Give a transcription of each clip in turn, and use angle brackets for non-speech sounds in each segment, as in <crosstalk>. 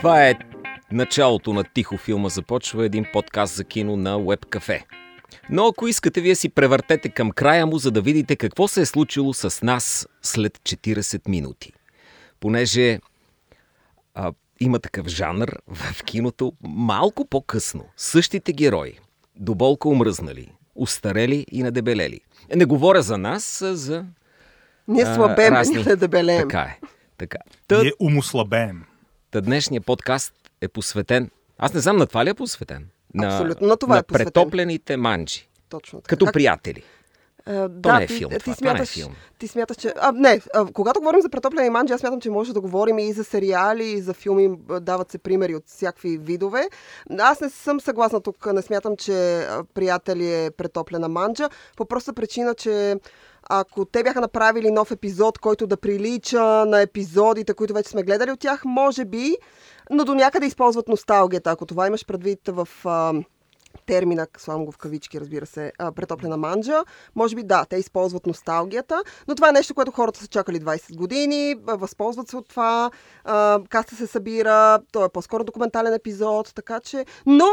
Това е началото на Тихо филма започва един подкаст за кино на Web Cafe. Но ако искате, вие си превъртете към края му, за да видите какво се е случило с нас след 40 минути. Понеже а, има такъв жанр в киното малко по-късно. Същите герои, до болка умръзнали, устарели и надебелели. Не говоря за нас, а за... Ние слабеем, разни- ние не дебелеем. Така е. Така. Та, Ние умослабеем. Та днешният подкаст е посветен... Аз не знам на това ли е посветен? На, Абсолютно, на това е на посветен. претоплените манджи. Точно така. Като Как- приятели. То да, не е ти, филм, ти, това, това не е смяташ, филм. ти смяташ, че... А, не, а, когато говорим за претопляне и манджи, аз смятам, че може да говорим и за сериали, и за филми, дават се примери от всякакви видове. Аз не съм съгласна тук, не смятам, че приятели е претоплена манджа, по проста причина, че ако те бяха направили нов епизод, който да прилича на епизодите, които вече сме гледали от тях, може би, но до някъде използват носталгията. Ако това имаш предвид в а, термина, слагам го в кавички, разбира се, а, претоплена манджа, може би да, те използват носталгията, но това е нещо, което хората са чакали 20 години, възползват се от това, а, каста се събира, то е по-скоро документален епизод, така че, но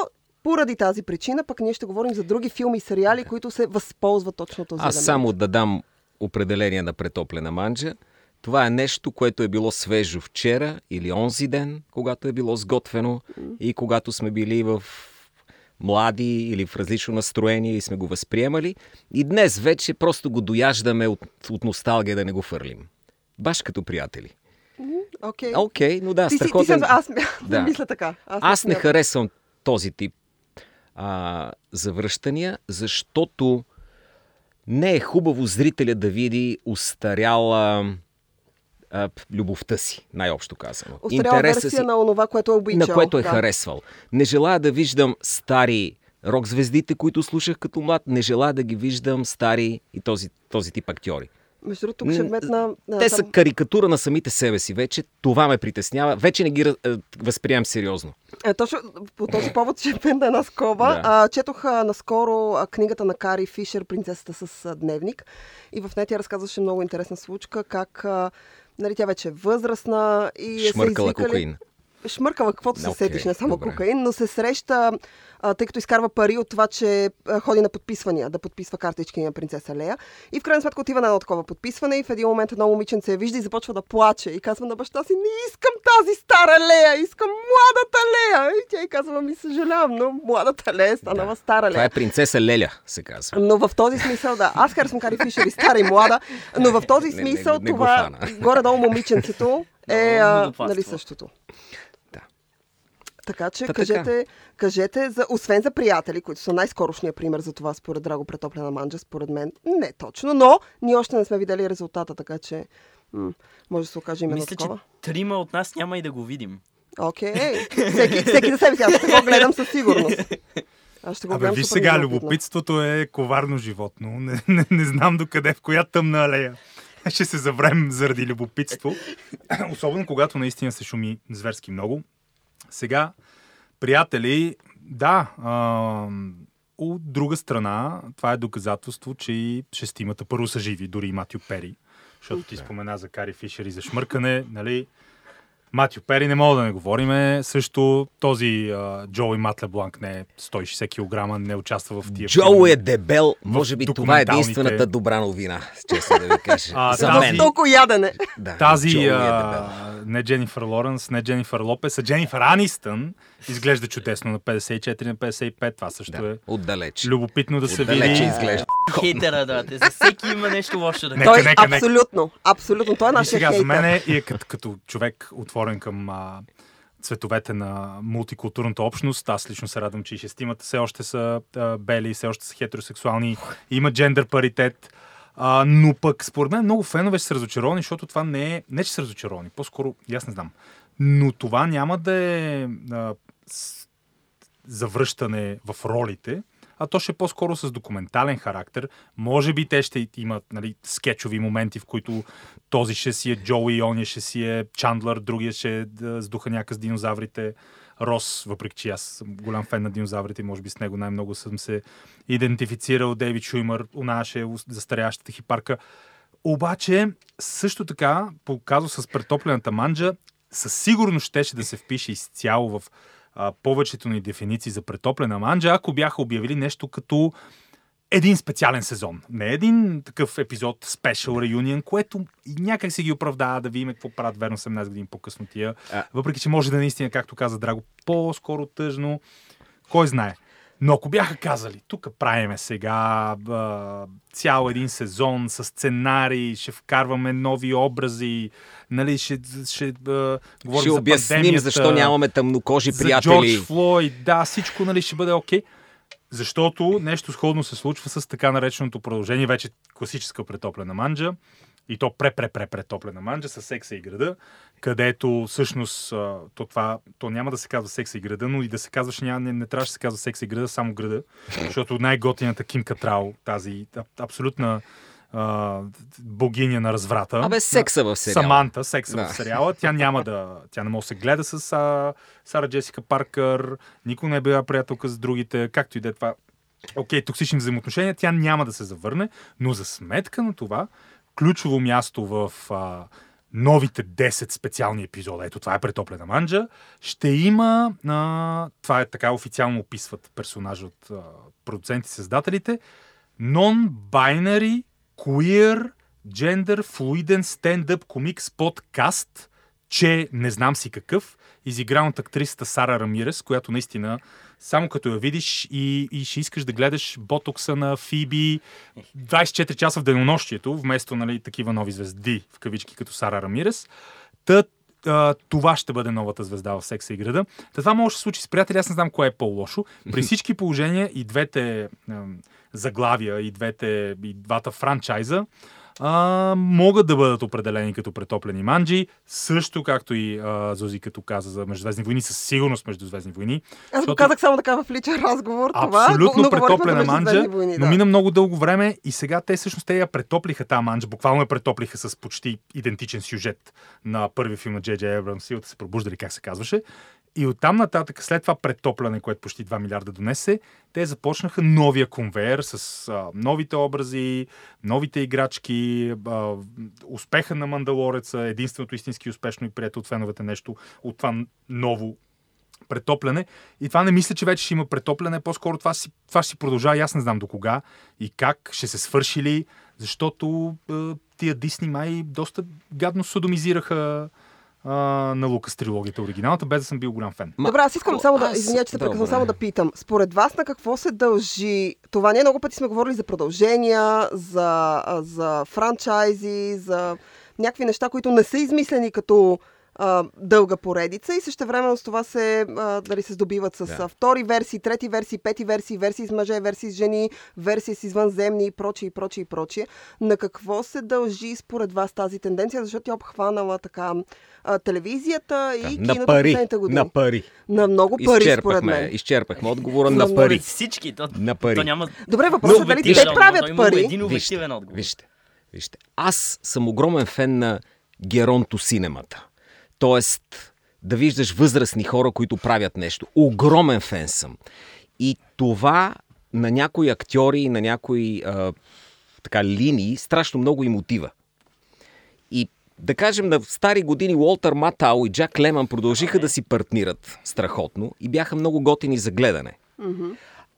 поради тази причина, пък ние ще говорим за други филми и сериали, които се възползват точно този Аз елемент. само да дам определение на претоплена манджа. Това е нещо, което е било свежо вчера или онзи ден, когато е било сготвено и когато сме били в млади или в различно настроение и сме го възприемали. И днес вече просто го дояждаме от, от носталгия да не го фърлим. Баш като приятели. Окей. Окей, но да, Ти, си, ти страхотен... съм, аз Да. <laughs> да. мисля така. Аз, Аз не харесвам този тип а, завръщания, защото не е хубаво зрителя да види устаряла а, любовта си, най-общо казано. Остаряла версия на онова, което е обичал. на което е да. харесвал. Не желая да виждам стари рок звездите, които слушах като млад, не желая да ги виждам стари и този, този тип актьори. Между другото, тук ще М, вметна... а, Те там- са карикатура на самите себе си вече. Това ме притеснява. Вече не ги е, възприемам сериозно. Е, точно по този повод ще пенда една скоба. Да. А, четох а, наскоро а, книгата на Кари Фишер «Принцесата с а, дневник» и в нея тя разказваше много интересна случка, как а, нали, тя вече е възрастна и е Шмъркала се извикали... кокаин. Шмъркала, каквото се Окей, сетиш, не само добре. кокаин, но се среща, а, тъй като изкарва пари от това, че а, ходи на подписвания, да подписва картички на принцеса Лея. И в крайна сметка отива на едно такова подписване и в един момент едно момиченце я вижда и започва да плаче. И казва на баща си, не искам тази стара Лея, искам младата Лея. И тя й казва, ми съжалявам, но младата Лея е станала стара Това Лея. е принцеса Леля, се казва. Но в този смисъл, да. Аз харесвам Кари Фишер и стара и млада, но в този Не, не, смисъл не го това горе-долу момиченцето е а, нали, същото. Така че Та кажете, кажете за, освен за приятели, които са най-скорошния пример за това, според Драго Претоплена манджа, според мен, не точно, но ние още не сме видели резултата, така че м- може да се окаже именно Мисля, че такова. трима от нас няма и да го видим. Окей, <laughs> всеки, всеки за себе си, аз ще го гледам със сигурност. Аз ще го Абе, виж сега, любопитството е коварно животно. Не, не, не знам докъде, в коя тъмна алея ще се заврем заради любопитство. <clears throat> Особено когато наистина се шуми зверски много. Сега, приятели, да, а, от друга страна, това е доказателство, че и шестимата първо са живи, дори и Матю Пери. Защото ти спомена за Кари Фишер и за шмъркане, нали? Матю Пери не мога да не говориме. Също този а, Джо и Мат Лебланк не е 160 кг, не участва в тия Джоу е дебел. Може би това е единствената добра новина, честно да ви кажа. <laughs> А, За тази- мен. Толкова ядене. Да, Тази, Джоуи е дебел. а, не Дженифър Лоренс, не Дженифър Лопес, а Дженифър Анистън изглежда чудесно на 54 на 55. Това също Да, е отдалеч. любопитно да се Отдалече види. изглежда. Хейтера, да. Те за всеки има нещо лошо да Нека, Той нека, нека. абсолютно, абсолютно. Той е нашия сега, за мен е, и е като, като човек отворен към а, цветовете на мултикултурната общност. Аз лично се радвам, че и шестимата все още са а, бели, все още са хетеросексуални, има джендър паритет. А, но пък, според мен, много фенове ще са разочаровани, защото това не е... Не, че са разочаровани, по-скоро, аз не знам. Но това няма да е а, завръщане в ролите, а то ще е по-скоро с документален характер. Може би те ще имат нали, скетчови моменти, в които този ще си е Джоуи, ония ще си е Чандлър, другия ще е да, с духа някак с динозаврите. Рос, въпреки че аз съм голям фен на динозаврите може би с него най-много съм се идентифицирал. Дейвид Шуймър, она ще е застарящата хипарка. Обаче, също така, показва с претоплената манджа, със сигурност щеше да се впише изцяло в а, повечето ни дефиниции за претоплена манджа, ако бяха обявили нещо като един специален сезон. Не един такъв епизод, Special Reunion, което някак си ги оправдава да видим какво правят верно 18 години по-късно тия. А. Въпреки, че може да е наистина, както каза Драго, по-скоро тъжно. Кой знае. Но ако бяха казали, тук правиме сега а, цял един сезон с сценарии, ще вкарваме нови образи, нали, ще, ще а, говорим Ще за обясним защо нямаме тъмнокожи за приятели. Джордж Флойд, да, всичко нали, ще бъде окей. Защото нещо сходно се случва с така нареченото продължение, вече класическа претоплена манджа, и то пре-пре-пре-претоплена манджа с секса и града, където всъщност то, това, то няма да се казва секса и града, но и да се казваше, няма, не, не трябваше да се казва секса и града, само града, <laughs> защото най-готината Ким Катрал, тази абсолютна а, богиня на разврата. Абе, секса в сериала. Саманта, секса Да. в сериала. Тя няма да, тя не може да се гледа с а, Сара Джесика Паркър, никой не е била приятелка с другите, както и да е това. Окей, токсични взаимоотношения, тя няма да се завърне, но за сметка на това, ключово място в а, новите 10 специални епизода, ето това е претоплена манджа, ще има, а, това е така официално описват персонажа от а, продуценти създателите, non-binary, queer, gender, fluiden stand-up комикс подкаст, че не знам си какъв, изигран от актрисата Сара Рамирес, която наистина само като я видиш и, и ще искаш да гледаш ботокса на Фиби 24 часа в денонощието, вместо нали, такива нови звезди, в кавички като Сара Рамирес. Та, а, това ще бъде новата звезда в секса и града. Та това може да се случи с приятели, аз не знам кое е по-лошо. При <laughs> всички положения и двете ам, заглавия, и, двете, и двата франчайза а, могат да бъдат определени като претоплени манджи, също както и а, Зози като каза за Междузвездни войни, със сигурност Междузвездни войни. Аз го казах само така в личен разговор. Това, Абсолютно но претоплена манджа, войни, но да. мина много дълго време и сега те всъщност те я претоплиха тази манджа, буквално я претоплиха с почти идентичен сюжет на първи филм на Джей Джей Абрамс, силата се пробуждали, как се казваше. И оттам нататък, след това претопляне, което почти 2 милиарда донесе, те започнаха новия конвейер с а, новите образи, новите играчки, а, успеха на Мандалореца, единственото истински успешно и прието от феновете нещо от това ново претопляне. И това не мисля, че вече ще има претопляне. По-скоро това, си, това ще си продължава. Аз не знам до кога и как ще се свърши ли, защото е, тия Дисни май доста гадно содомизираха е, на Лукас трилогията оригиналната, без да съм бил голям фен. Ма, Добре, аз искам само да, извиня, че се прекъсвам, само да питам. Според вас на какво се дължи това? Ние много пъти сме говорили за продължения, за, а, за франчайзи, за някакви неща, които не са измислени като а, дълга поредица и също време с това се, а, дали се здобиват с Да. да. втори версии, трети версии, пети версии, версии с мъже, версии с жени, версии с извънземни и прочие, и прочие, и прочие. На какво се дължи според вас тази тенденция? Защото тя е обхванала така а, телевизията и на киното в пари. последните години. На пари. На много пари, според Изчерпахме, мен. изчерпахме отговора На на пари. Всички. То, На пари. То няма... Добре, въпросът е дали те правят пари. един обективен отговор. Вижте, вижте. Аз съм огромен фен на геронто синемата. Тоест, да виждаш възрастни хора, които правят нещо. Огромен фен съм. И това на някои актьори и на някои а, така, линии страшно много им отива. И да кажем, на стари години Уолтер Матау и Джак Леман продължиха да си партнират страхотно и бяха много готини за гледане.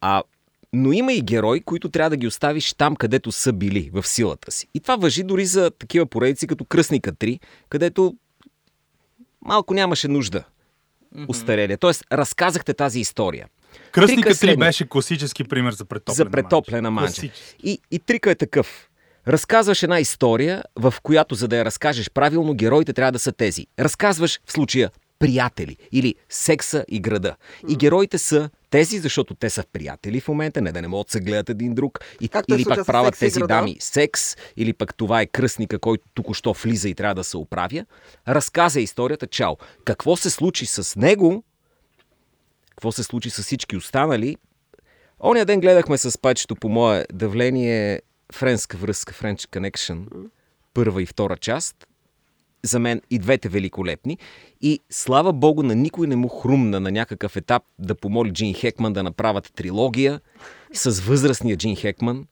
А, но има и герои, които трябва да ги оставиш там, където са били, в силата си. И това въжи дори за такива поредици като Кръсника 3, където малко нямаше нужда устарелия. Тоест, разказахте тази история. Кръстника Трика 3 следния. беше класически пример за претоплена За претоплена манджа. Класически. И, и трика е такъв. Разказваш една история, в която, за да я разкажеш правилно, героите трябва да са тези. Разказваш в случая приятели или секса и града. И героите са тези, защото те са приятели в момента, не да не могат да се гледат един друг. И, Както е или пък правят тези града. дами секс, или пък това е кръстника, който току-що влиза и трябва да се оправя. Разказа историята, чао. Какво се случи с него, какво се случи с всички останали, Оня ден гледахме с пачето по мое давление френска връзка, French Connection, първа и втора част. За мен и двете великолепни. И слава богу, на никой не му хрумна на някакъв етап да помоли Джин Хекман да направят трилогия с възрастния Джин Хекман.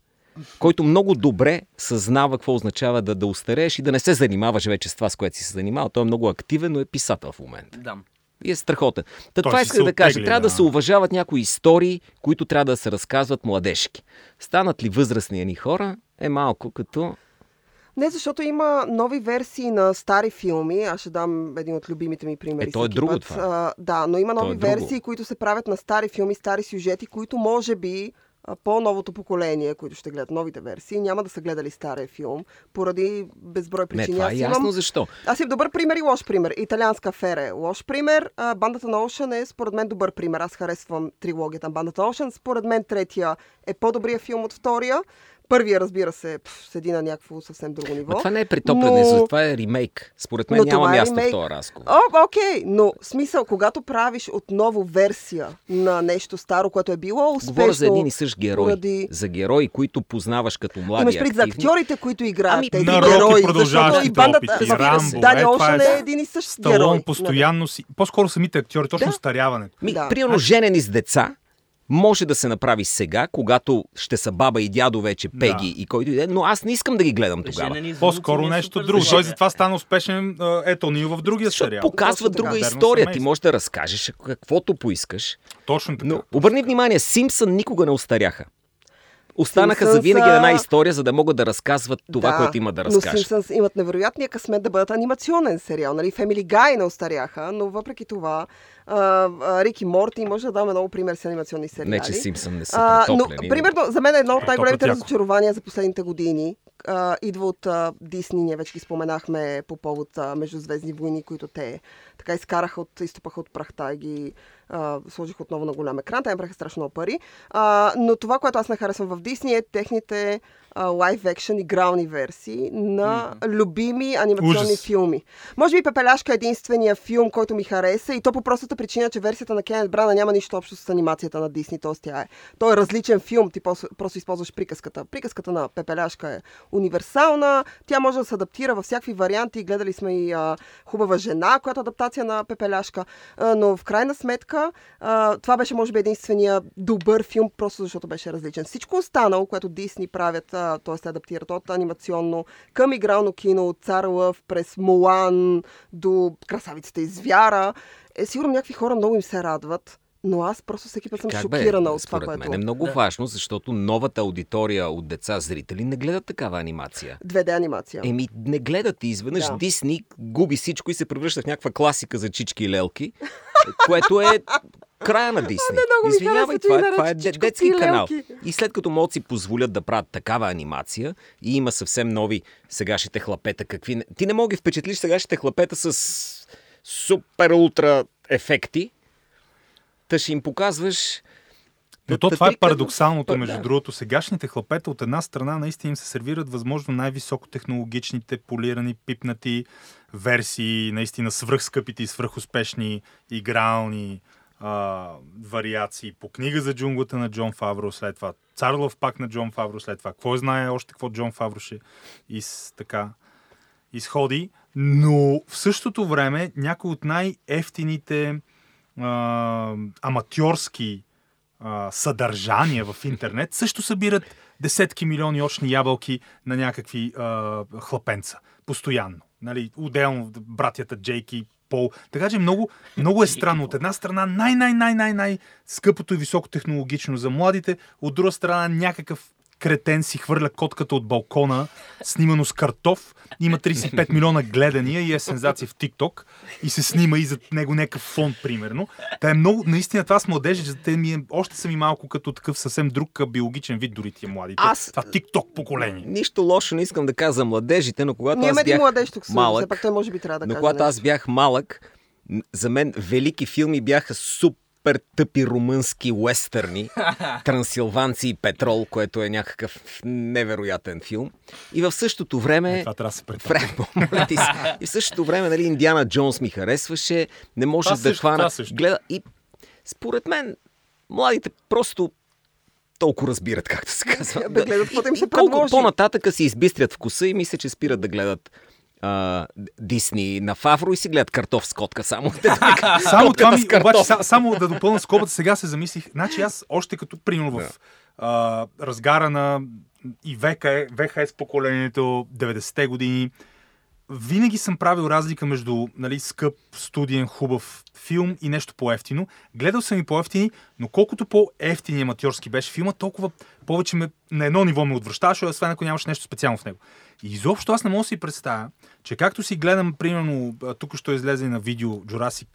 който много добре съзнава какво означава да, да устарееш и да не се занимаваш вече с това, с което си се занимава. Той е много активен, но е писател в момента. Да. И е страхотен. Та, Той това исках се да кажа. Трябва да. да. се уважават някои истории, които трябва да се разказват младежки. Станат ли възрастни ни хора, е малко като... Не, защото има нови версии на стари филми. Аз ще дам един от любимите ми примери. Е, то е друго път. това. А, да, но има То е нови друго. версии, които се правят на стари филми, стари сюжети, които може би по-новото поколение, които ще гледат новите версии, няма да са гледали стария филм, поради безброй Не, причини. това е Аз ясно имам защо. аз имам добър пример и лош пример. Италианска афера е лош пример. А, бандата на Ocean е според мен добър пример. Аз харесвам трилогията на бандата на Ocean. Според мен третия е по-добрия филм от втория. Първия, разбира се, пф, седи на някакво съвсем друго ниво. Но това не е претопляне, Но- това е ремейк. Според мен Но няма е място в ремейк. този разговор. О, окей, но смисъл, когато правиш отново версия на нещо старо, което е било успешно... Говоря за един и същ герой. поради- За герои, които познаваш като млади Имаш пред за актьорите, които играят Ами, тези на герои. защото и бандата... опити, в- Рамбо, Дани е, Олшън е е един и същ Сталон герой. постоянно си... По-скоро самите актьори, точно Да. старяването. Ми, Да. примерно, женени с деца, може да се направи сега, когато ще са баба и дядо вече, Пеги и който и да е, но аз не искам да ги гледам тогава. По-скоро е нещо друго. Той затова стана успешен а, ето ни в другия Защото сериал. показва друга Модерно история. Ти можеш да разкажеш каквото поискаш. Точно така. Но обърни внимание, Симпсън никога не устаряха. Останаха Симпсънс за винаги една история, за да могат да разказват това, което има да Но разкажат. Симпсънс имат невероятния късмет да бъдат анимационен сериал. Нали? Family Guy не остаряха, но въпреки това а, а, Рик и Морти може да даме много пример с анимационни сериали. Не, че Симпсън не са А, но, претоплени. примерно, за мен е едно от най-големите разочарования за последните години. А, идва от а, Дисни, ние вече ги споменахме по повод а, Междузвездни войни, които те така изкараха от, изтопаха от прахта и ги сложих отново на голям екран. Те набраха страшно пари. А, но това, което аз не харесвам в Дисни е техните лайв екшен игрални версии на любими анимационни Ужас. филми. Може би Пепеляшка е единствения филм, който ми хареса и то по простата причина, че версията на Кенет Брана няма нищо общо с анимацията на Дисни, т.е. тя е. Той е различен филм, ти просто, просто използваш приказката. Приказката на Пепеляшка е универсална, тя може да се адаптира във всякакви варианти. Гледали сме и а, Хубава жена, която е адаптация на Пепеляшка, а, но в крайна сметка а, това беше може би единствения добър филм, просто защото беше различен. Всичко останало, което Дисни правят, т.е. се адаптират от анимационно към игрално кино, от Цар Лъв, през Мулан до Красавицата и звяра, е сигурно някакви хора много им се радват. Но аз просто всеки път съм Как шокирана бе? от това, което... мен е много Да. важно, защото новата аудитория от деца зрители не гледат такава анимация. 2D анимация. Еми, не гледат и изведнъж Да. Дисни губи всичко и се превръща в някаква класика за чички и лелки, <laughs> което е края на Дисни. Извинявай, това, е- това е чичковци детски канал. И след като могат си позволят да правят такава анимация и има съвсем нови сегашните хлапета, какви... Ти не мога да ги впечатлиш сегашните хлапета с супер ултра ефекти, та ще им показваш Но то това е парадоксалното, Па, между другото. Сегашните хлапета от една страна наистина им се сервират възможно най-високотехнологичните, полирани, пипнати версии, наистина свръхскъпите и свръхуспешни игрални а, вариации по книга за джунглата на Джон Фавро, след това Царлов пак на Джон Фавро, след това какво знае още какво Джон Фавро ще из, така, изходи, но в същото време някои от най-ефтините а, аматьорски а, съдържания в интернет също събират десетки милиони очни ябълки на някакви а, хлапенца. Постоянно. Нали, отделно братята Джейки, Пол. Така че много, много е странно. От една страна най-най-най-най-най скъпото и високотехнологично за младите, от друга страна някакъв кретен си хвърля котката от балкона, снимано с картоф, има 35 милиона гледания и е сензация в ТикТок и се снима и за него някакъв фон, примерно. Та е много, наистина това с младежи, те ми е, още са ми малко като такъв съвсем друг биологичен вид, дори тия младите. Аз- Това ТикТок поколение. Нищо лошо не искам да кажа за младежите, но когато Ние аз бях младеж тук, малък, пак той може би трябва да но когато нещо. аз бях малък, за мен велики филми бяха супер тъпи румънски уестърни, Трансилванци и Петрол, което е някакъв невероятен филм. И в същото време... Е, това трябва да се. Време. И в същото време, нали, Индиана Джонс ми харесваше, не може да също, хвана. Гледа и според мен, младите просто толкова разбират, както се казва. Да гледат каквото им се Колко по-нататъка си избистрят вкуса и мисля, че спират да гледат а, Дисни на Фавро и си гледат картоф с котка само. <laughs> <laughs> Само това ми, обаче, са, само да допълня скобата, сега се замислих. Значи аз още като примерно в а, разгара на и ВК, ВХС поколението, 90-те години, винаги съм правил разлика между нали, скъп, студиен, хубав филм и нещо по-ефтино. Гледал съм и по-ефтини, но колкото по-ефтини аматьорски беше филма, толкова повече ме, на едно ниво ме отвръщаваше, освен ако нямаше нещо специално в него. И изобщо аз не мога да си представя, че както си гледам, примерно, тук що излезе на видео Jurassic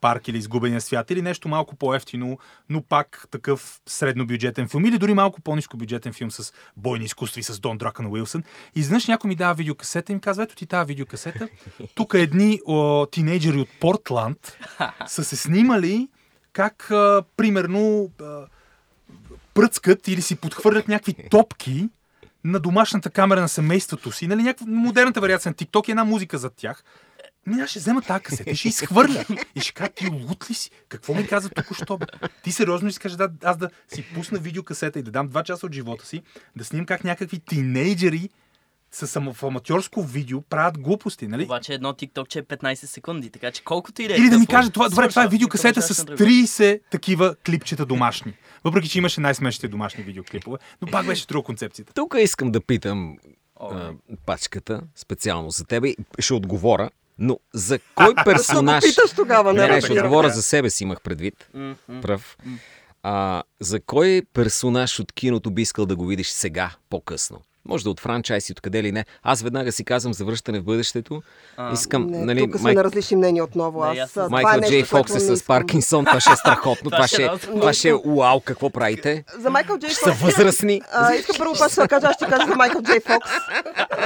парк или изгубения свят, или нещо малко по-ефтино, но пак такъв среднобюджетен филм, или дори малко по-низко бюджетен филм с бойни изкуства и с Дон Дракън Уилсън. И изведнъж някой ми дава видеокасета и ми казва, ето ти тази видеокасета. Тук едни о, тинейджери от Портланд са се снимали как, а, примерно, а, пръцкат или си подхвърлят някакви топки на домашната камера на семейството си. Нали, някаква модерната вариация на TikTok и една музика зад тях. Ми, ще взема тази касета и ще изхвърля. И ще кажа, ти лут ли си? Какво ми каза току-що? бе? Ти сериозно искаш да, аз да си пусна видеокасета и да дам два часа от живота си, да снимам как някакви тинейджери с ама- в аматьорско видео правят глупости, нали? Обаче едно TikTok, че е 15 секунди, така че колкото и да е. Или да ми каже, това, добре, това е видеокасета с не кажеш на друго. 30 такива клипчета домашни. Въпреки, че имаше най-смешните домашни видеоклипове, но пак беше друга концепцията. Тук искам да питам а, пачката, специално за тебе. и Ще отговоря, но за кой персонаж... Питаш тогава? Не, не, ще отговоря за себе си, имах предвид. Пръв. А, за кой персонаж от киното би искал да го видиш сега, по-късно? Може да от франчайз и откъде ли не. Аз веднага си казвам за връщане в бъдещето. А, Искам, Не, нали, тук сме Майк... на различни мнения отново. Аз, и аз Майкъл е Джей Фокс е не с. Паркинсон, това ще е страхотно. <laughs> това, ще, ще е това ще е уау, какво правите? За Майкъл Джей Ще са Фокс. възрастни. А, искам първо пак да кажа, аз ще кажа за Майкъл Джей Фокс.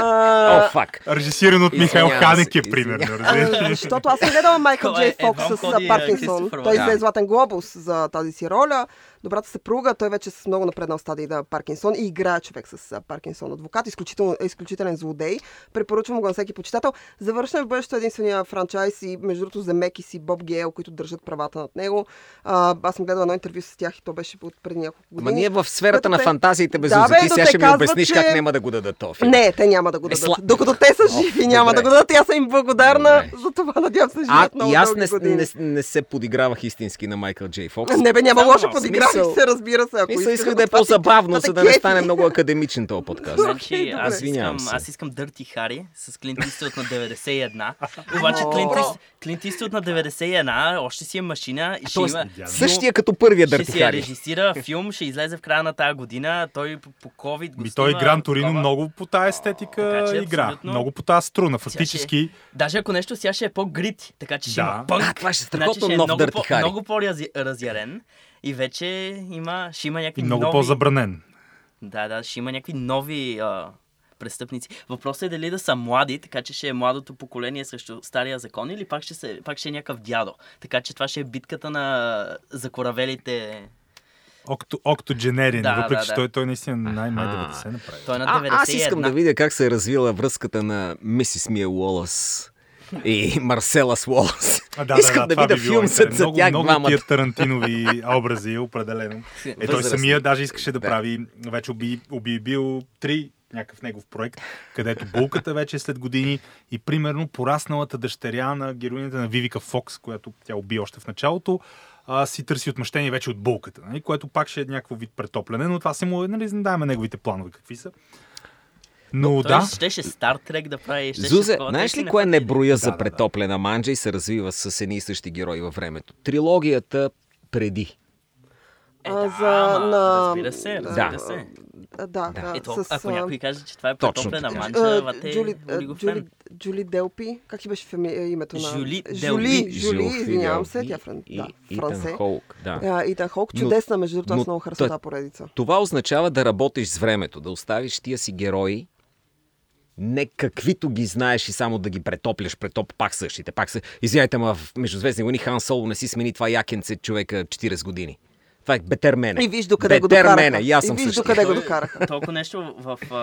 О, фак. Режисиран от Михаил Ханеке, извинявам. примерно. защото аз съм гледала Майкъл Джей е? Фокс с Паркинсон. Той взе Златен глобус за тази си роля. Добрата съпруга, той вече е с много напреднал стадий на Паркинсон и играе човек с Паркинсон адвокат. Изключително, е изключителен злодей. Препоръчвам го на всеки почитател. Завършване в бъдещето е единствения франчайз и между другото Земекис и Боб Гейл, които държат правата над него. А, аз съм гледала едно интервю с тях и то беше от преди няколко години. Ама ние в сферата на те- фантазиите без Да, бе, Ти сега ще ми обясниш че- как няма да го дадат филм. Не, те няма да го Е, дадат. сла- Докато те са живи, няма добре. да го дадат. И Аз съм им благодарна Добре. за това. Надявам се, да А, живеят много и аз не, години. не, не се подигравах истински на Майкъл Джей Фокс. Не бе, няма лошо в подигравай смисъл- се, разбира се. Ако искаш исках да е по-забавно, за да не стане много академичен този подкаст. Значи, аз Извинявам искам, се. аз искам Дърти Хари с Клинт Иствуд на 91. Обаче. Клинт, Ист- Клинт Иствуд на 91 още си е машина и ще има... Същия като първия ще Дърти си я Хари. режисира филм, ще излезе в края на тази година. Той по, COVID го той Гран Торино много по тази естетика игра. Много по тази струна. Фактически, Даже ако нещо сега ще е по-грит, така че ще има пънк. Това ще е значи страхотно ще е нов много, Дърти Хари. много по-разярен и вече има, ще има някакви и много нови... по-забранен. Да, да, ще има някакви нови а, престъпници. Въпросът е дали да са млади, така че ще е младото поколение срещу стария закон или пак ще, се, пак ще е някакъв дядо. Така че това ще е битката на закоравелите. Окто, октодженерин, Да, въпреки да, че да. той, той наистина най- май Аха. 90 направи. Той е на А, 91. аз искам да видя как се е развила връзката на Мисис Мия Уолъс и Марселас Уолъс. А, да, Искам да, да това видя би филм за, много, тях много двамата. тия Тарантинови образи, определено. Е, той Възрастни. самия даже искаше да, Да. прави, вече оби, оби бил три някакъв негов проект, където булката вече е след години и примерно порасналата дъщеря на героинята на Вивика Фокс, която тя уби още в началото, а, си търси отмъщение вече от булката, нали? което пак ще е някакво вид претопляне, но това си му, нали, знаем неговите планове какви са. Но Той да, щеше Стар Трек да прави. Щеше Зузе, знаеш ли кое не броя за Да, да, да. претоплена манджа и се развива с едни и същи герои във времето? Трилогията преди. Е, А, да, за- ама, на- разбира се, да. разбира Да. се. Да, Да. да. Ето, с, ако някой каже, че това е претоплена така. манча, а, вате, Джули, Джули, Джули, Джули Делпи, как ти беше фами... името на... Жули Жули, Делпи. Жули, извинявам се, тя е фран... и да, Итан. Хоук, да. А, Итан Холк, чудесна, между другото, аз много харесвам тази поредица. Това означава да работиш с времето, да оставиш тия си герои не каквито ги знаеш и само да ги претопляш, претоп пак същите. Пак са... Извинявайте, ма в Междузвездни войни Хан Соло не си смени това якенце човека 40 години. Това е бетер мене. И виж докъде го докараха. мене, и аз съм и виж докъде го Той- докараха. Толкова нещо в а,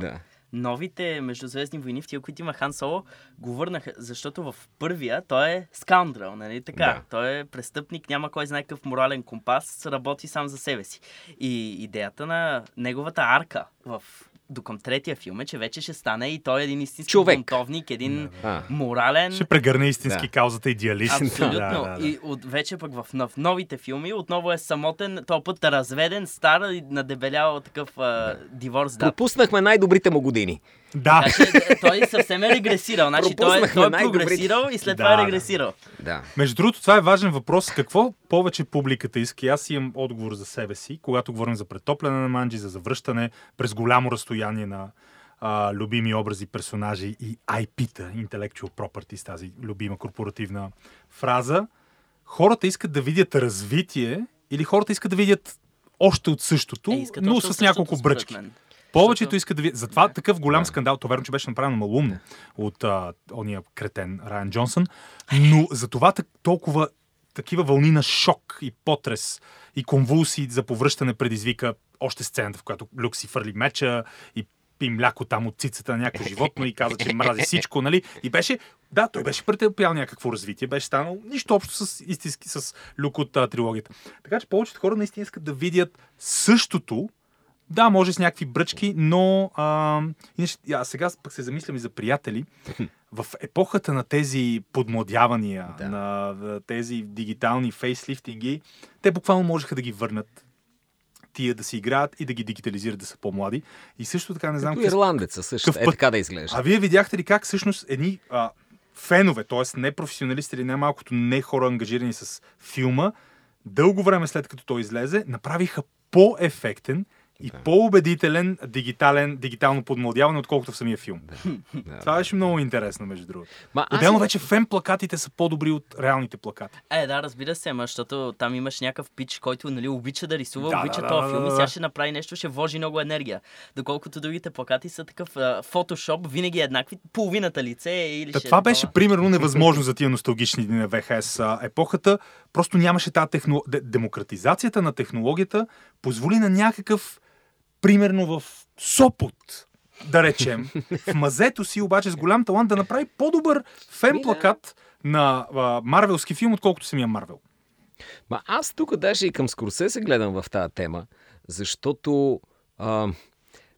Да. новите междузвездни войни, в тия, които има Хан Соло, го върнаха, защото в първия той е скаундрал, нали така? Да. Той е престъпник, няма кой знае какъв морален компас, работи сам за себе си. И идеята на неговата арка в до към третия филм е, че вече ще стане и той е един истински Човек. бунтовник, един А. морален. Ще прегърне истински Да. каузата идеалист. Абсолютно. Да, да, да. И от, вече пък в, в новите филми отново е самотен, този път разведен, стар и надебелял такъв а, диворс дат. Пропуснахме най-добрите му години. Да. Така че е, той съвсем е регресирал. Значи той, е- той е прогресирал и след Да, това е регресирал. Да. Между другото, това е важен въпрос. Какво повече публиката иска? И Аз имам отговор за себе си, когато говорим за претопляне на манджи, за завръщане през голямо разстояние на а, любими образи, персонажи и IP-та, Intellectual Property, тази любима корпоративна фраза. Хората искат да видят развитие или хората искат да видят още от същото, Е, искат но още с няколко бръчки. мен. Повечето искат да видят. Затова Да. такъв голям Да. скандал, то верно, че беше направено малумно от а, ония кретен Райан Джонсън, но за това толкова такива вълни на шок и потрес и конвулсии за повръщане предизвика още сцената, в която Люк си фърли меча и пи мляко там от цицата на някакво животно и каза, че мрази всичко, нали? И беше, да, той беше претърпял някакво развитие, беше станал нищо общо с истински, с Люк от а, трилогията. Така че повечето хора наистина искат да видят същото, да, може с някакви бръчки, но а, иначе, а сега пък се замислям и за приятели. <laughs> В епохата на тези подмладявания, Да. на тези дигитални фейслифтинги, те буквално можеха да ги върнат тия да си играят и да ги дигитализират да са по-млади. И също така не знам Като ирландеца също. какъв Е така да изглежда. а вие видяхте ли как всъщност едни а, фенове, т.е. не професионалисти или най-малкото не хора ангажирани с филма, дълго време след като той излезе, направиха по-ефектен и Да. по-убедителен дигитален, дигитално подмладяване, отколкото в самия филм. Да. <laughs> Това беше много интересно, между другото. Ма, аз Отделно си- вече фен плакатите са по-добри от реалните плакати. Е, да, разбира се, ама, защото там имаш някакъв пич, който нали, обича да рисува, Да, обича да, този да, филм да, и да. сега ще направи нещо, ще вложи много енергия. Доколкото другите плакати са такъв фотошоп, винаги еднакви, половината лице е или Та, ще това е беше такова. примерно невъзможно за тия носталгични дни на ВХС епохата. Просто нямаше тази техно... де- демократизацията на технологията позволи на някакъв, примерно в Сопот, да речем, в мазето си обаче с голям талант да направи по-добър фен Ми, да. плакат на а, марвелски филм, отколкото самия Марвел. Ма аз тук даже и към Скорсезе гледам в тази тема, защото а,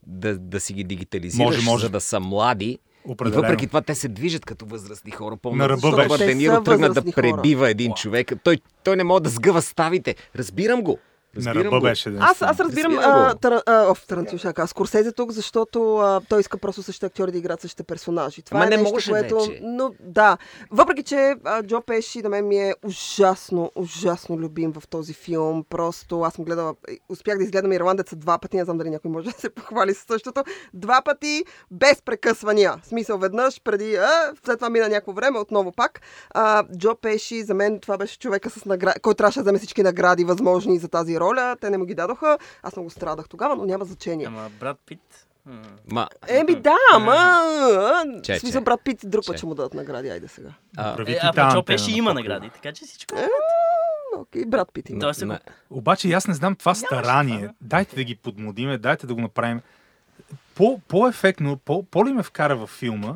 да, да си ги дигитализираш, Може, може. за да са млади, Определено. И въпреки това те се движат като възрастни хора. Помня, На ръба беше. Робърт Те Де Ниро тръгна да пребива един човек. Той, той не може да сгъва ставите. Разбирам го. На Разбирам ръба го. беше. Да. Аз, аз разбирам а, тара, а, оф, Тарантино, Скорсезе тук, защото а, той иска просто същите актьори да играят същите персонажи. Това Ма е не нещо, може което... вече. Но, да. Въпреки, че а, Джо Пеши на мен ми е ужасно, ужасно любим в този филм. Просто аз съм гледала... Успях да изгледам Ирландеца два пъти. Не знам дали някой може да се похвали с същото. Два пъти без прекъсвания. В смисъл веднъж, преди... А, след това мина някакво време, отново пак. А, Джо Пеши, за мен това беше човека, с награ... който трябваше да вземе всички награди възможни за тази роля. Те не му ги дадоха. Аз много страдах тогава, но няма значение. Ама брат Пит... Ма, Еми да, ама... Че, смисъл, брат Пит, друг път Че. ще му дадат награди, айде сега. а, Е, а Пеши на има награди, така че всичко. Е, Окей, брат Пит има. Се Обаче и аз не знам това старание. Дайте да ги подмодиме, дайте да го направим по, по-ефектно, по, по-ли ме вкара във филма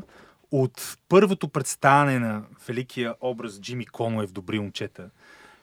от първото представяне на великия образ Джимми Конуей в Добри момчета,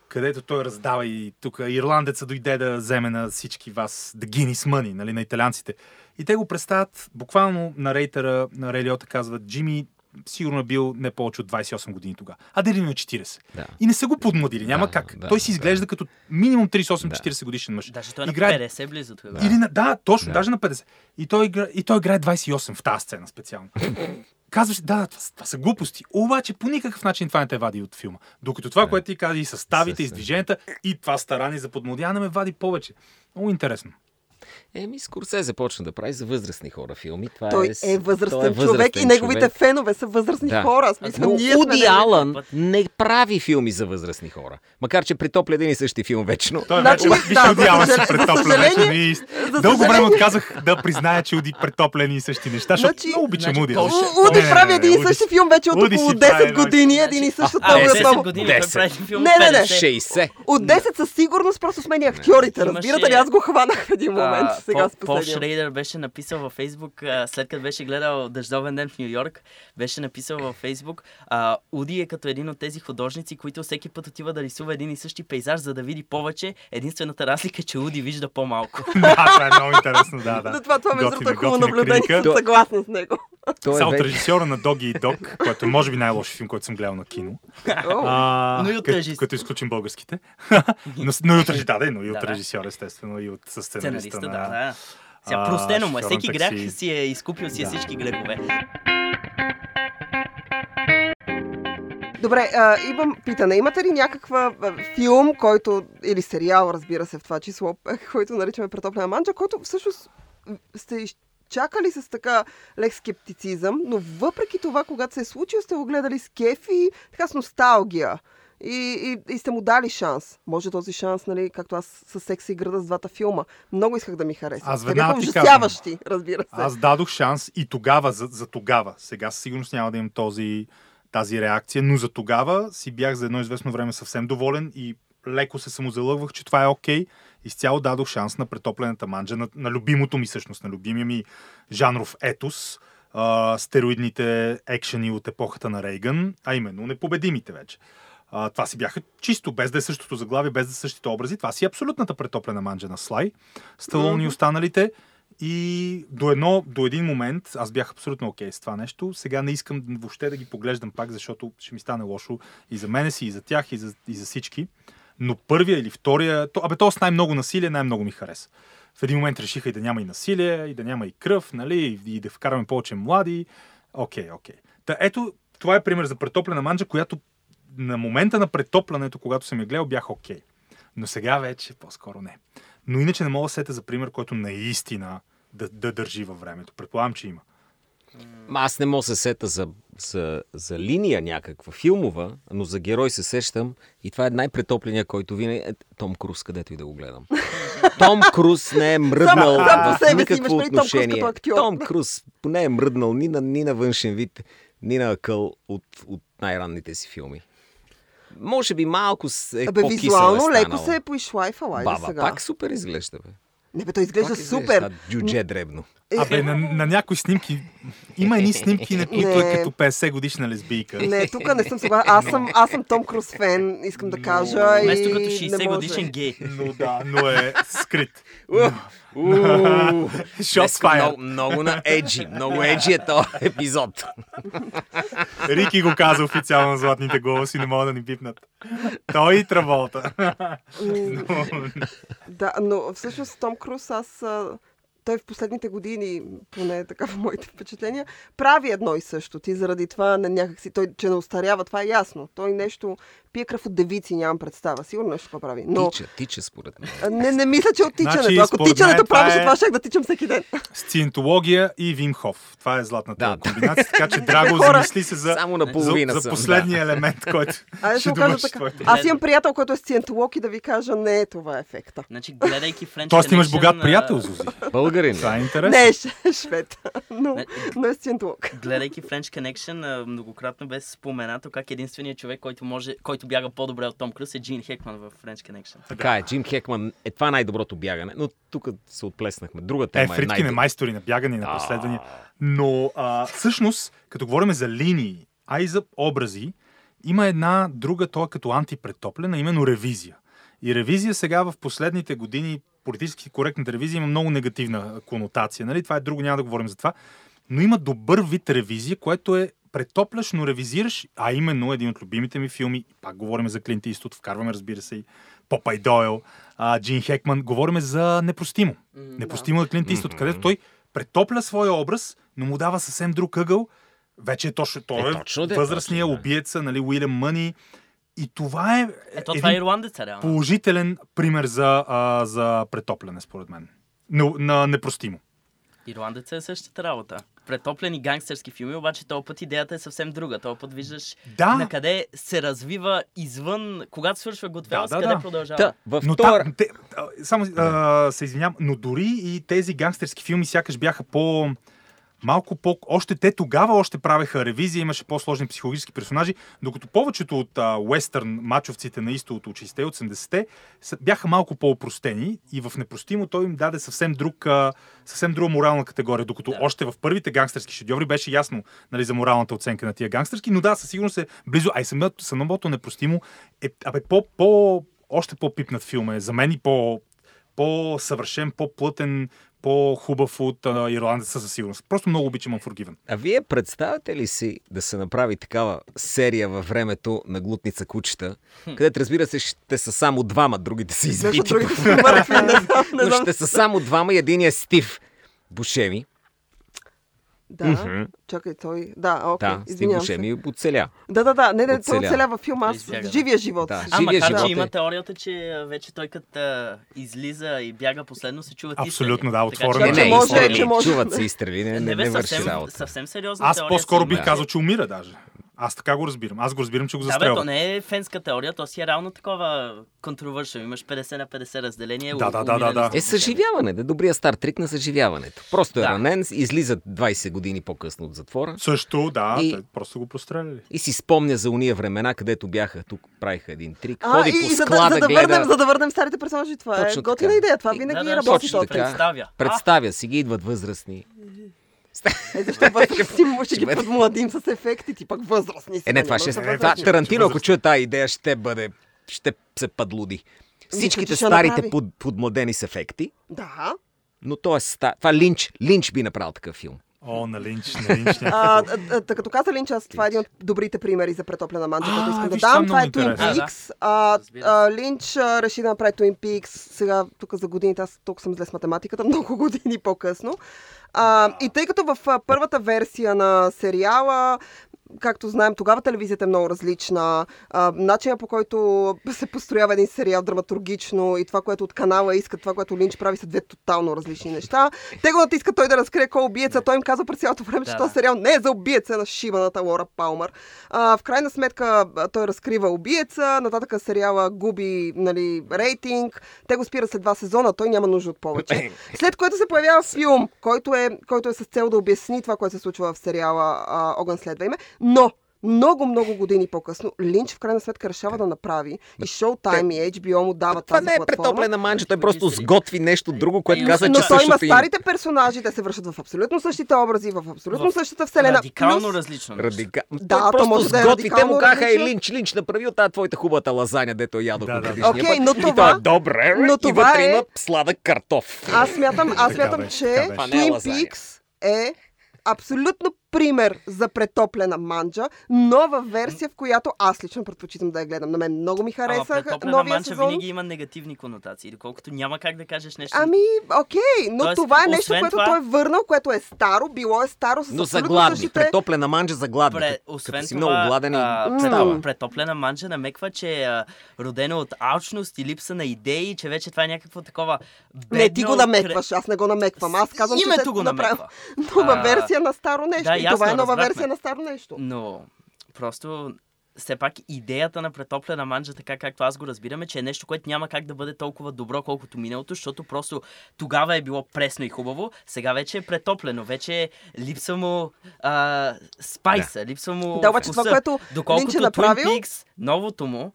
където той раздава и тук ирландеца дойде да вземе на всички вас the Guinness Money, нали, на италианците. И те го представят буквално на рейтера, на Релиота казват, Джимми сигурно е бил не повече от 28 години тогава. А дали на 40. Да. И не са го подмладили, няма Да, как. да, той си да. изглежда като минимум 38-40 годишен мъж. Даже той е на Играе- 50 близо тогава. Да. Или на, да, точно, Да. да. даже на 50. И той, игра, и той играе 28 в тази сцена специално. <laughs> Казваш, да, да, това, това са глупости. Обаче по никакъв начин това не те вади от филма. Докато това, Да. което ти каза и съставите, и С- движенията, и това старание за подмодяване ме вади повече. Много интересно. Еми, Скорсезе почна да прави за възрастни хора филми. Това Той е, е възрастен, той е човек и възрастен неговите човек. фенове са възрастни Да. хора. Смисъл, Но ние Уди Алън не прави филми за възрастни хора. Макар, че притопля един и същи филм вечно. Той Значи, вече, виж, да, надявам за се претопля съжаление- И за дълго време отказах да призная, че Уди претоплени и същи неща, защото Значи- много обичам значи Уди. Уди прави един и същи филм вече от Уди около прави 10 една- години. Един и А, му е 10 много- години той 10. прави филм Не, не, не. 50. 60. От 10 със сигурност просто сменя актьорите. Разбирате ли? Аз го хванах в един момент. Сега Пол, с Пол. Шрейдер беше написал във Фейсбук, след като беше гледал Дъждовен ден в Нью Йорк, беше написал във Фейсбук, а, Уди е като един от тези художници, които всеки път отива да рисува един и същи пейзаж, за да види повече. Единствената разлика е, че Уди вижда по-малко. <laughs> да, това е много интересно, да, да. Това, това между другото е хубаво наблюдение, съм съгласна с него. Той Само е от вече... режисьора на Доги и Дог, който е може би най-лоши филм, който съм гледал на кино. А, Но и от като, режисьор. като изключим българските. <laughs> но, но и от режисьор, да, да, но и от Да, да. режисьор, естествено, и от Сценариста, на... да. Сега простено му е. Всеки такси. грях си е изкупил си е Да. всички грехове. Добре, а, имам питане. Имате ли някаква а, филм, който, или сериал, разбира се, в това число, <laughs> който наричаме Претоплена манджа, който всъщност сте изчакали с така лек скептицизъм, но въпреки това, когато се е случил, сте го гледали с кеф и така с носталгия. И, и, и сте му дали шанс. Може този шанс, нали, както аз с секса и града с двата филма. Много исках да ми хареса. Аз веднага ти казвам. разбира се. Аз дадох шанс и тогава, за, за тогава. Сега със сигурност няма да имам този, тази реакция, но за тогава си бях за едно известно време съвсем доволен и леко се самозалъгвах, че това е окей. Изцяло дадох шанс на претоплената манджа, на, на любимото ми всъщност, на любимия ми жанров етос, а, стероидните екшени от епохата на Рейган, а именно непобедимите вече. А, това си бяха чисто, без да е същото заглавие, без да са същите образи. Това си е абсолютната претоплена манджа на Слай. Сталон и останалите. И до, едно, до един момент аз бях абсолютно окей с това нещо. Сега не искам въобще да ги поглеждам пак, защото ще ми стане лошо и за мене си, и за тях, и за, и за всички. Но първия или втория, то, абе, то с най-много насилие най-много ми хареса. В един момент решиха и да няма и насилие, и да няма и кръв, нали, и да вкараме повече млади. Окей, окей. Та ето, това е пример за претоплена манджа, която на момента на претоплянето, когато съм я гледал, бях окей. Но сега вече по-скоро не. Но иначе не мога да сета за пример, който наистина да, да държи във времето. Предполагам, че има. Ма Аз не мога да се сета за, за, за линия някаква филмова, но за герой се сещам и това е най-претопления, който винаги е Том Круз, където и да го гледам. <laughs> Том Круз не е мръднал в никакво преди Том Круз отношение. Том Круз не е мръднал ни на, ни на външен вид, ни на акъл от, от най-ранните си филми. Може би малко с- е Абе, по-кисел визуално е леко се е поишлайфала, Баба, сега. пак супер изглежда, бе. Не бе, той изглежда Пак супер. Джудже дребно. Абе, на, на някои снимки, има едни снимки, на които Не. е като 50 годишна лесбийка. Не, тук не съм съгласна. Аз съм, аз съм Том Круз фен, искам да кажа. Вместо и като не 60 може. годишен гей. Но да, но е скрит. <laughs> Fired. много, много на еджи. Много еджи е този епизод. Рики го каза официално на златните голоси, не могат да ни пипнат. Той и Траволта. <laughs> Да, но всъщност Том Круз, аз... Той в последните години, поне така в моите впечатления, прави едно и също. Ти заради това някакси, той, че не остарява, това е ясно. Той нещо пие кръв от девици, нямам представа. Сигурно нещо какво прави. Но Тича, тича според мен. а, не, не мисля, че от тичането. Значи, Ако тичането правеше е- това, щях да тичам всеки ден. Сциентология и Вимхов. Това е златната Да. комбинация. Така че, <laughs> Драго, замисли се за, Само наполовина за, за съм, последния елемент, който да ще довърши така. Аз имам приятел, който е сциентолог и да ви кажа, не е това ефекта. Значи, гледайки French Тоест имаш богат а, приятел, Зузи. Да. Българин. Това е е. интересно. Не е <laughs> швед, но, но е сциентолог. Гледайки French Connection, а, многократно бе споменато как единственият човек, който, може, който бяга по-добре от Том Круз е Джин Хекман в French Connection. Така е, Джим Хекман е това най-доброто бягане, но тук се отплеснахме. Друга Е, тема е, Фриткин е най майстори на бягане и на преследвания. Но а, всъщност, като говорим за линии, а и за образи, има една друга, то е като антипретоплена, именно ревизия. И ревизия сега в последните години, политически коректната ревизия има много негативна конотация. Нали? Това е друго, няма да говорим за това. Но има добър вид ревизия, което е претопляш, но ревизираш, а именно един от любимите ми филми, пак говорим за Клинт Истот, вкарваме, разбира се, и Попай Дойл, а, Джин Хекман, говорим за Непростимо. Непростимо е Клинт Истот, където той претопля своя образ, но му дава съвсем друг ъгъл. Вече е точно, той Е, е, точно да, възрастния точно да. убиеца, нали, Уилям Мъни. И това е Ето, един това е ирландеца, реално. положителен пример за, а, за претопляне, според мен. Но, на непростимо. Ирландеца е същата работа. Претоплени гангстерски филми, обаче този път идеята е съвсем друга. Този път виждаш Да. на къде се развива извън, когато свършва Goodfellas, Да, да, къде да. продължава. Та, във Но втора... та, те, само а, се извинявам, но дори и тези гангстерски филми сякаш бяха по малко по... Още те тогава още правеха ревизия, имаше по-сложни психологически персонажи, докато повечето от а, уестърн мачовците на исто от 60-те, 80-те са- бяха малко по-опростени и в непростимо той им даде съвсем, друг, а, съвсем друга морална категория, докато Да. още в първите гангстерски шедьоври беше ясно нали, за моралната оценка на тия гангстерски, но да, със сигурност е близо. А и самото, самото непростимо е абе, по, по, още по-пипнат филм е. За мен и по, по-съвършен, по-плътен, по-хубав от а, ирландеца със сигурност. Просто много обичам Unforgiven. А вие представяте ли си да се направи такава серия във времето на глутница кучета, където разбира се ще са само двама, другите са избити. другите <laughs> Но ще са само двама и един е Стив Бушеми. Да, Мгм. чакай, той... Да, окей, Да, Стив извинявам се. Бушеми оцеля. Да, да, да, не, не, той Оцеля. оцелява в филма, аз Избяга, да. живия живот. Да. А, Живия макар, живот че има е. теорията, че вече той като излиза и бяга последно, се чуват Абсолютно, изстрели. да, Така че- отворено Не, че не, може, изстрели, че може. чуват се изстрели, не, не, Не, бе, не върши съвсем, работа. съвсем сериозна Аз по-скоро бих казал, че умира даже. Аз така го разбирам. Аз го разбирам, че го Да, бе, застрелва. то не е фенска теория, то си е равно такова контровършен. Имаш 50 на 50 разделение. Да, у- да, да, да, да. Е съживяване, да добрия стар трик на съживяването. Просто е Да. ранен, излиза 20 години по-късно от затвора Също, да, И- те просто го простреляли. и си спомня за уния времена, където бяха тук, правиха един трик. А, Ходи и, по и за, да, склада, за, да гледа. върнем, за да върнем старите персонажи, това Точно е готина идея. Това винаги да, да, работи Точно така. Представя. Представя си ги, идват възрастни. Е, защо възрастни ще ги подмладим с ефекти, ти пък възрастни си. Е, не, да, това ще... Това. Тарантино, ако чуе тази идея, ще бъде... Ще се падлуди. Всичките старите под, подмладени с ефекти, Да. но то е ста... Това Линч. Линч би направил такъв филм. О, на Линч, на Линч. А, като каза Линч, аз това е един от добрите примери за претоплена манджа, който искам да е дам. Това е много Twin. Peaks. А, а, Линч а, реши да направи Twin Peaks. Сега, тук за годините, аз толкова съм зле с математиката, <laughs> много години по-късно. А, и тъй като в първата версия на сериала както знаем, тогава телевизията е много различна. А, начина по който се построява един сериал драматургично и това, което от канала искат, това, което Линч прави, са две тотално различни неща. Те го натискат той да разкрие кой е убиеца. Той им казва през цялото време, че Да, този сериал не е за убиеца на шибаната Лора Палмър. А, в крайна сметка той разкрива убиеца, нататък сериала губи нали, рейтинг. Те го спират след два сезона, той няма нужда от повече. <laughs> След което се появява филм, който е, който е с цел да обясни това, което се случва в сериала Огън следва име. Но много, много години по-късно Линч в крайна сметка решава да направи и Showtime и HBO му дават Това тази не е претоплена манча, той просто сготви нещо друго, което Ай, каза, но че Но той има има. старите персонажи, те се вършат в абсолютно същите образи, в абсолютно В същата вселена. Радикално Плюс- различно. Радика... Да, Той то просто може да е сготви. Те му казаха, различно. Линч, Линч, направи от тази твоята хубавата лазаня, дето ядох Да, да, да. път. но И това- е добре, но и това вътре е- има сладък картоф. Аз смятам, аз смятам че е Twin. Peaks е абсолютно пример за претоплена манджа, нова версия, в която аз лично предпочитам да я гледам. На мен много ми Ама хареса претоплена новия манча сезон. винаги има негативни конотации, доколкото няма как да кажеш нещо. Ами, окей, но Тоест, това е нещо, което това- той е върнал, което е старо, било е старо с Но за гладни. същите... Претоплена манджа за гладни. Пре, освен Като си това, много гладен и а, става. прето- претоплена манджа намеква, че е родена от алчност и липса на идеи, че вече това е някакво такова Не, ти го бедно, намекваш, аз не го намеквам. Аз казвам, че Името се го намеква. нова версия на старо нещо. да, и ясно, това е нова разбрахме. версия на старо нещо. Но просто все пак идеята на претоплена манджа, така както аз го разбираме, че е нещо, което няма как да бъде толкова добро, колкото миналото, защото просто тогава е било пресно и хубаво, сега вече е претоплено, вече липсва му а, спайса, липсва му Да, обаче това, вкуса. което Доколкото Линч е Twin направил- Peaks, новото му,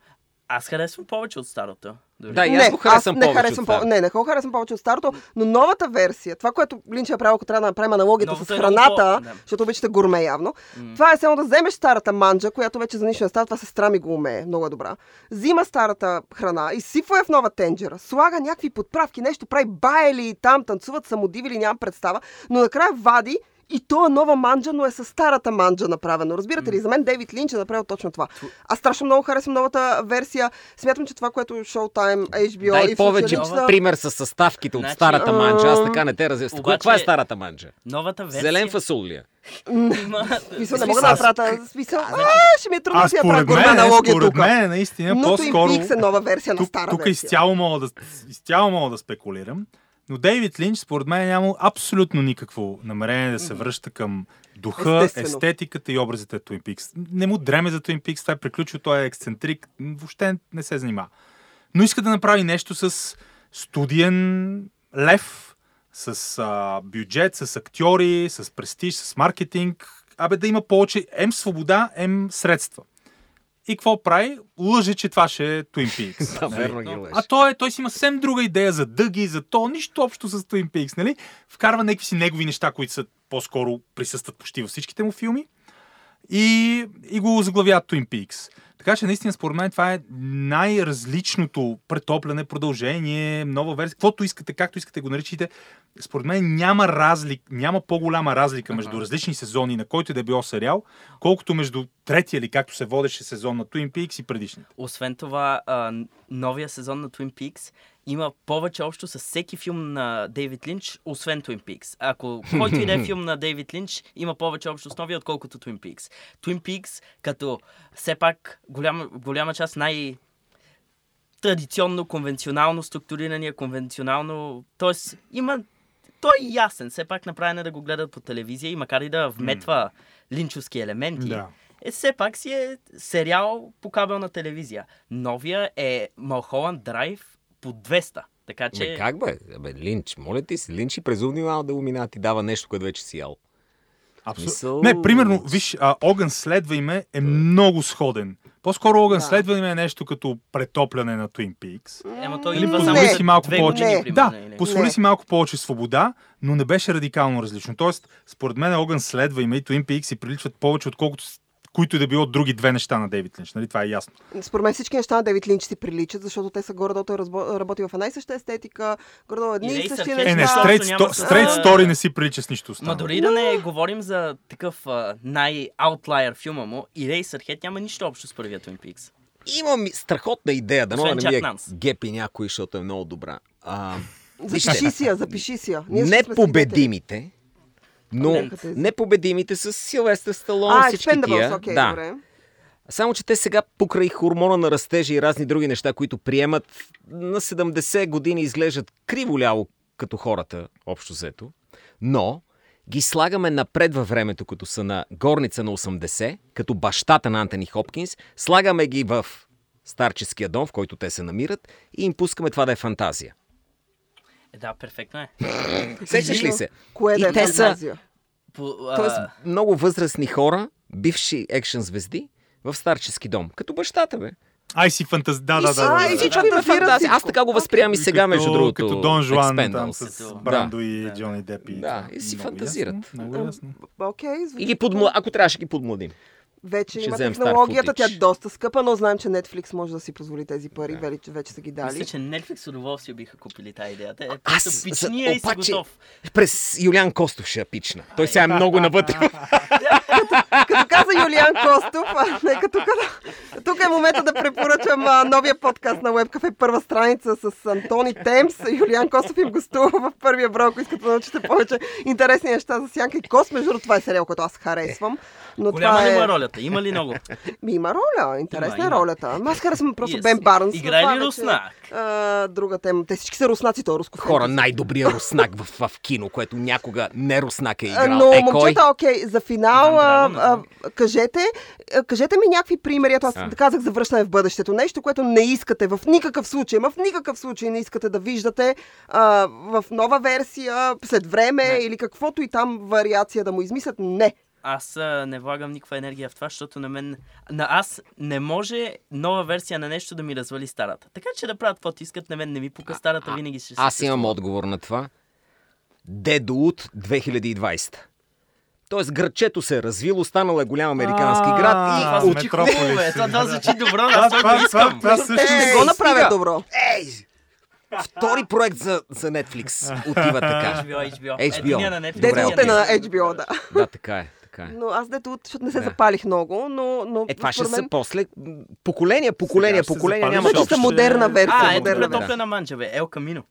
аз харесвам повече от старото. Дори. Да, и не, аз го харесвам аз не повече харесвам от старото. Не, не го харесвам повече от старото, но новата версия, това, което Линч е направил, ако трябва да направим аналогията Новото с е много храната, по- да. защото обичате гурме явно, това е само да вземеш старата манджа, която вече за нищо не става, това сестра ми го умее, много е добра. Взима старата храна, изсипва я в нова тенджера, слага някакви подправки, нещо прави байли и там, танцуват самодивили, нямам представа, но накрая вади и то е нова манджа, но е с старата манджа направено. Разбирате ли? За мен Дейвид Линч е направил точно това. Аз страшно много харесвам новата версия. Смятам, че това, което Showtime, HBO Дай и повече функционалистите- пример с съставките от Значи, старата манджа. Аз така не те разясня. обаче- Каква е старата манджа? Новата версия... Зелен фасул ли е? Смисъл, <laughs> не мога да направя смисъл. А, ще ми е трудно да си я правя мен, аналогия тук. мен, наистина, по-скоро... Е нова версия на стара тук изцяло мога да спекулирам, но Дейвид Линч, според мен, няма абсолютно никакво намерение да се връща към духа, Естествено. естетиката и образите на Twin Peaks. Не му дреме за Twin Peaks, това е приключил, той е ексцентрик, въобще не се занимава. Но иска да направи нещо с студиен лев, с а, бюджет, с актьори, с престиж, с маркетинг. Абе да има повече ем свобода, ем средства. И какво прави? Лъже, че това ще е Twin Peaks. <laughs> Да, нали? верно ги лъже. А той, той си има съвсем друга идея за дъги, за то, нищо общо с Twin Peaks, нали? Вкарва някакви си негови неща, които са по-скоро присъстват почти във всичките му филми и, и го заглавяват Twin Peaks. Така че наистина според мен това е най-различното претопляне, продължение, нова версия, каквото искате, както искате го наричайте. Според мен няма разлик, няма по-голяма разлика между различни сезони на който и да е било сериал, колкото между третия или както се водеше сезон на Twin Peaks и предишните. Освен това, а, новия сезон на Twin Peaks има повече общо с всеки филм на Дейвид Линч, освен Twin Peaks. Ако който и да е <laughs> филм на Дейвид Линч, има повече общо с новия, отколкото Twin Peaks. Twin Peaks, като все пак голяма, голяма част най- традиционно, конвенционално структурирания, конвенционално... Тоест, има... Той е ясен, все пак направен е да го гледат по телевизия и макар и да вметва линчовски елементи, Да. Е, все пак си е сериал по кабелна телевизия. Новия е Малхоланд Драйв по 200. Така че... Ме, как бе? Абе, Линч, моля ти се, Линч и през Увнила да умина ти дава нещо, което вече си ял. Абсолютно. Мисъл- Не, примерно, виж, а, Огън следва име е много сходен. По-скоро Огън Да. следва име е нещо като претопляне на Twin Peaks. Ема той Или идва позволи само си малко повече. години, Не. примерно, Да, позволи си малко повече свобода, но не беше радикално различно. Тоест, според мен Огън следва име и Twin Peaks си приличват повече, отколкото които и да било други две неща на Дейвид Линч. Нали? Това е ясно. Според мен всички неща на Дейвид Линч си приличат, защото те са горе-долу той работи в една и съща естетика, горе-долу едни И същи Хейс. Е, не, неща. Защото Straight, няма sto- с- straight а, Story не си прилича с нищо Ма останало. дори да не говорим за такъв най-аутлайер филма му, и Eraserhead няма нищо общо с първия Twin Peaks. Имам страхотна идея, да Освен не ми е гепи някой, защото е много добра. А, Запиши си я, запиши си я. Ние ще сме непобедимите, но непобедимите с Силвестър Сталон, А, всички тия. окей, да. добре. Само, че те сега покрай хормона на растежа и разни други неща, които приемат, на 70 години изглеждат криволяво като хората, общо взето. Но ги слагаме напред във времето, като са на горница на 80, като бащата на Антони Хопкинс, слагаме ги в старческия дом, в който те се намират и им пускаме това да е фантазия. Е, да, перфектно е. <laughs> Сещаш ли се? Кое да е те са-? По, а, Тоест, много възрастни хора, бивши екшен звезди, в старчески дом. Като бащата, бе. Ай си фантаз... Да, да, да. Ай, да, и да. фантазия. Аз така го възприемам и сега, между другото. Като Дон Жуан там с Брандо и Да. Джони Деп. и Да, и си фантазират. Много ясно. Окей, ако трябваше ги подмладим. Вече Ще има технологията, тя е доста скъпа, но знаем, че Netflix може да си позволи тези пари, вече, вече са ги Мисля, дали. че Netflix с удоволствие биха купили тази идея. Те е Аз обаче- готов. През Юлиан Костов ще я пична. Той сега е много навътре. <laughs> Като каза Юлиан Костов, нека тук, да- тук е момента да препоръчам а, новия подкаст на WebCafe, първа страница с Антони Темс. Юлиан Костов им гостува в първия брой, ако искате да научите повече интересни неща за Сянка и Кост. Между другото, това е сериал, който аз харесвам. Но Голяма това ли е... му е ролята? Има ли много? Ми има роля, интересна Има, е има. ролята. Аз харесвам просто Yes. Бен Барнс. Играе ли вече е, руснак? а, друга тема. Те всички са руснаци, то е руско Хора, фентези. най-добрият руснак в, в кино, което някога не руснак е играл. Но, е, кой? момчета, окей, за финал, а, а, кажете, а, кажете ми някакви примери. Ето аз А. казах за връщане в бъдещето. Нещо, което не искате в никакъв случай, ма в никакъв случай не искате да виждате а, в нова версия, след време Не. или каквото и там вариация да му измислят. Не. Аз а, не влагам никаква енергия в това, защото на мен... На аз не може нова версия на нещо да ми развали старата. Така че да правят каквото искат, на мен не ми пука старата, А- винаги ще се Аз имам отговор на това. Дедоут 2020. Тоест градчето се е развило, станал е голям американски А, град и... бе. Това, Да. звучи добро, аз това искам. това- това също не го направят стига! добро. Ей! Втори проект за, за Netflix отива така. HBO, HBO. HBO. Единия на Netflix, Добре, е на HBO, да. Да, така е. Така е. Но аз дето, защото не се Да. запалих много, но... но Е, това ще според са мен- после поколения, поколения, ще се поколения няма да са ще- модерна версия. А, ето претоплена манджа, бе. Ел Камино.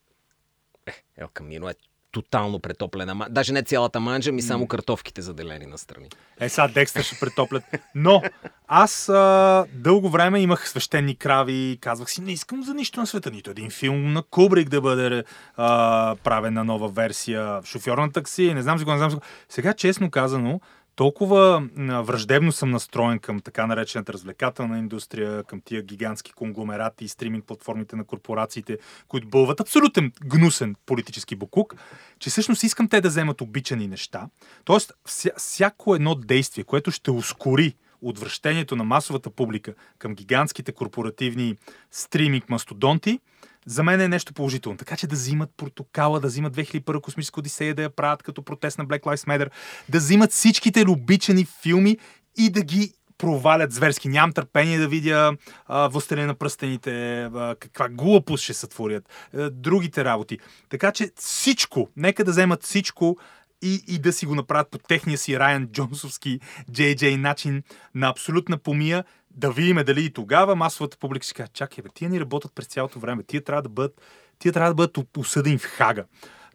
Ел Камино е тотално претоплена. ма- Даже не цялата манджа, ми само картофките заделени настрани. Е, сега Декстър ще претоплят. Но аз а, дълго време имах свещени крави. Казвах си, не искам за нищо на света. Нито един филм на Кубрик да бъде а, правена нова версия. Шофьор на такси, не знам си го, не знам си го. Сега, честно казано, толкова враждебно съм настроен към така наречената развлекателна индустрия, към тия гигантски конгломерати и стриминг платформите на корпорациите, които бълват абсолютен гнусен политически букук, че всъщност искам те да вземат обичани неща. Тоест, вся, всяко едно действие, което ще ускори отвращението на масовата публика към гигантските корпоративни стриминг мастодонти, за мен е нещо положително. Така че да взимат портокала, да взимат 2001 космическа одисея, да я правят като протест на Black Lives Matter, да взимат всичките обичани филми и да ги провалят зверски. Нямам търпение да видя а, Властелин на пръстените, а, каква глупост ще сътворят, а, другите работи. Така че всичко, нека да вземат всичко и, и да си го направят по техния си Райан Джонсовски Джей начин на абсолютна помия, да видим дали и тогава масовата публика ще каже, чакай, бе, тия ни работят през цялото време, тия трябва да бъдат, тия трябва да бъдат осъдени в Хага.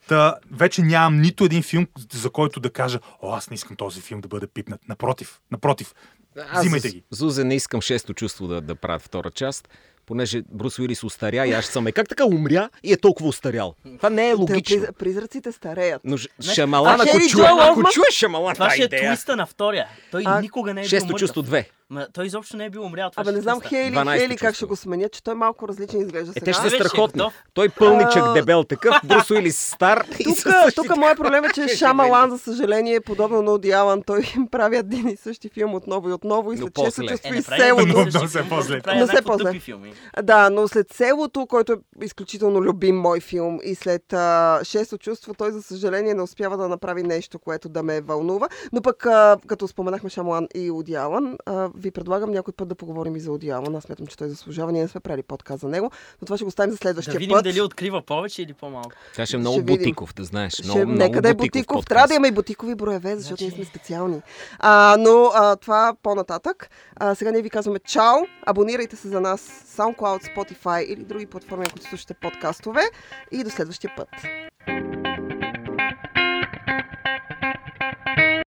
Та, вече нямам нито един филм, за който да кажа, о, аз не искам този филм да бъде пипнат. Напротив, напротив, Аз взимайте ги. Зузе не искам шесто чувство да, да правят втора част, понеже Брус Уилис устаря и аз съм е. Как така умря и е толкова устарял? Това не е Те, логично. приз- призраците стареят. Но Шамалан, ако чуе, ако Олдман? чуе Шамалан, Това ще е твиста на втория. Той А, никога не е Шесто чувство две. Ма, той изобщо не е бил умрял. Това Абе, не е знам. Хейли, 12-то Хейли как ще го сменят, че той малко различен изглежда Е, сега. те ще са е страхотни. Той пълничък, А, дебел такъв, Брус Уилис стар. и Тук, моят проблем е, че <laughs> Шамалан, за съжаление, подобно на Оди Алан, той им прави един и същи филм отново и отново и след после. често Е, чувство Е, и селото. Но- се после. Но се после. Да, но след селото, който е изключително любим мой филм и след шесто чувство, той за съжаление не успява да направи нещо, което да ме вълнува. Но пък, като споменахме Шамалан и Оди Алан, а, ви предлагам някой път да поговорим и за Оди Алан. Аз смятам, че той заслужава. Ние не сме правили подкаст за него, но това ще го ставим за Да следващия видим път. дали открива повече или по-малко. Тя ще е много Ще видим. бутиков, да знаеш. Ще, Много, много нека да е бутиков бутиков. Трябва да имаме и бутикови броеве, защото Значи- ние сме специални. А, но а, това по-нататък. А, сега ние ви казваме чао. Абонирайте се за нас SoundCloud, Spotify или други платформи, които слушате подкастове. И до следващия път.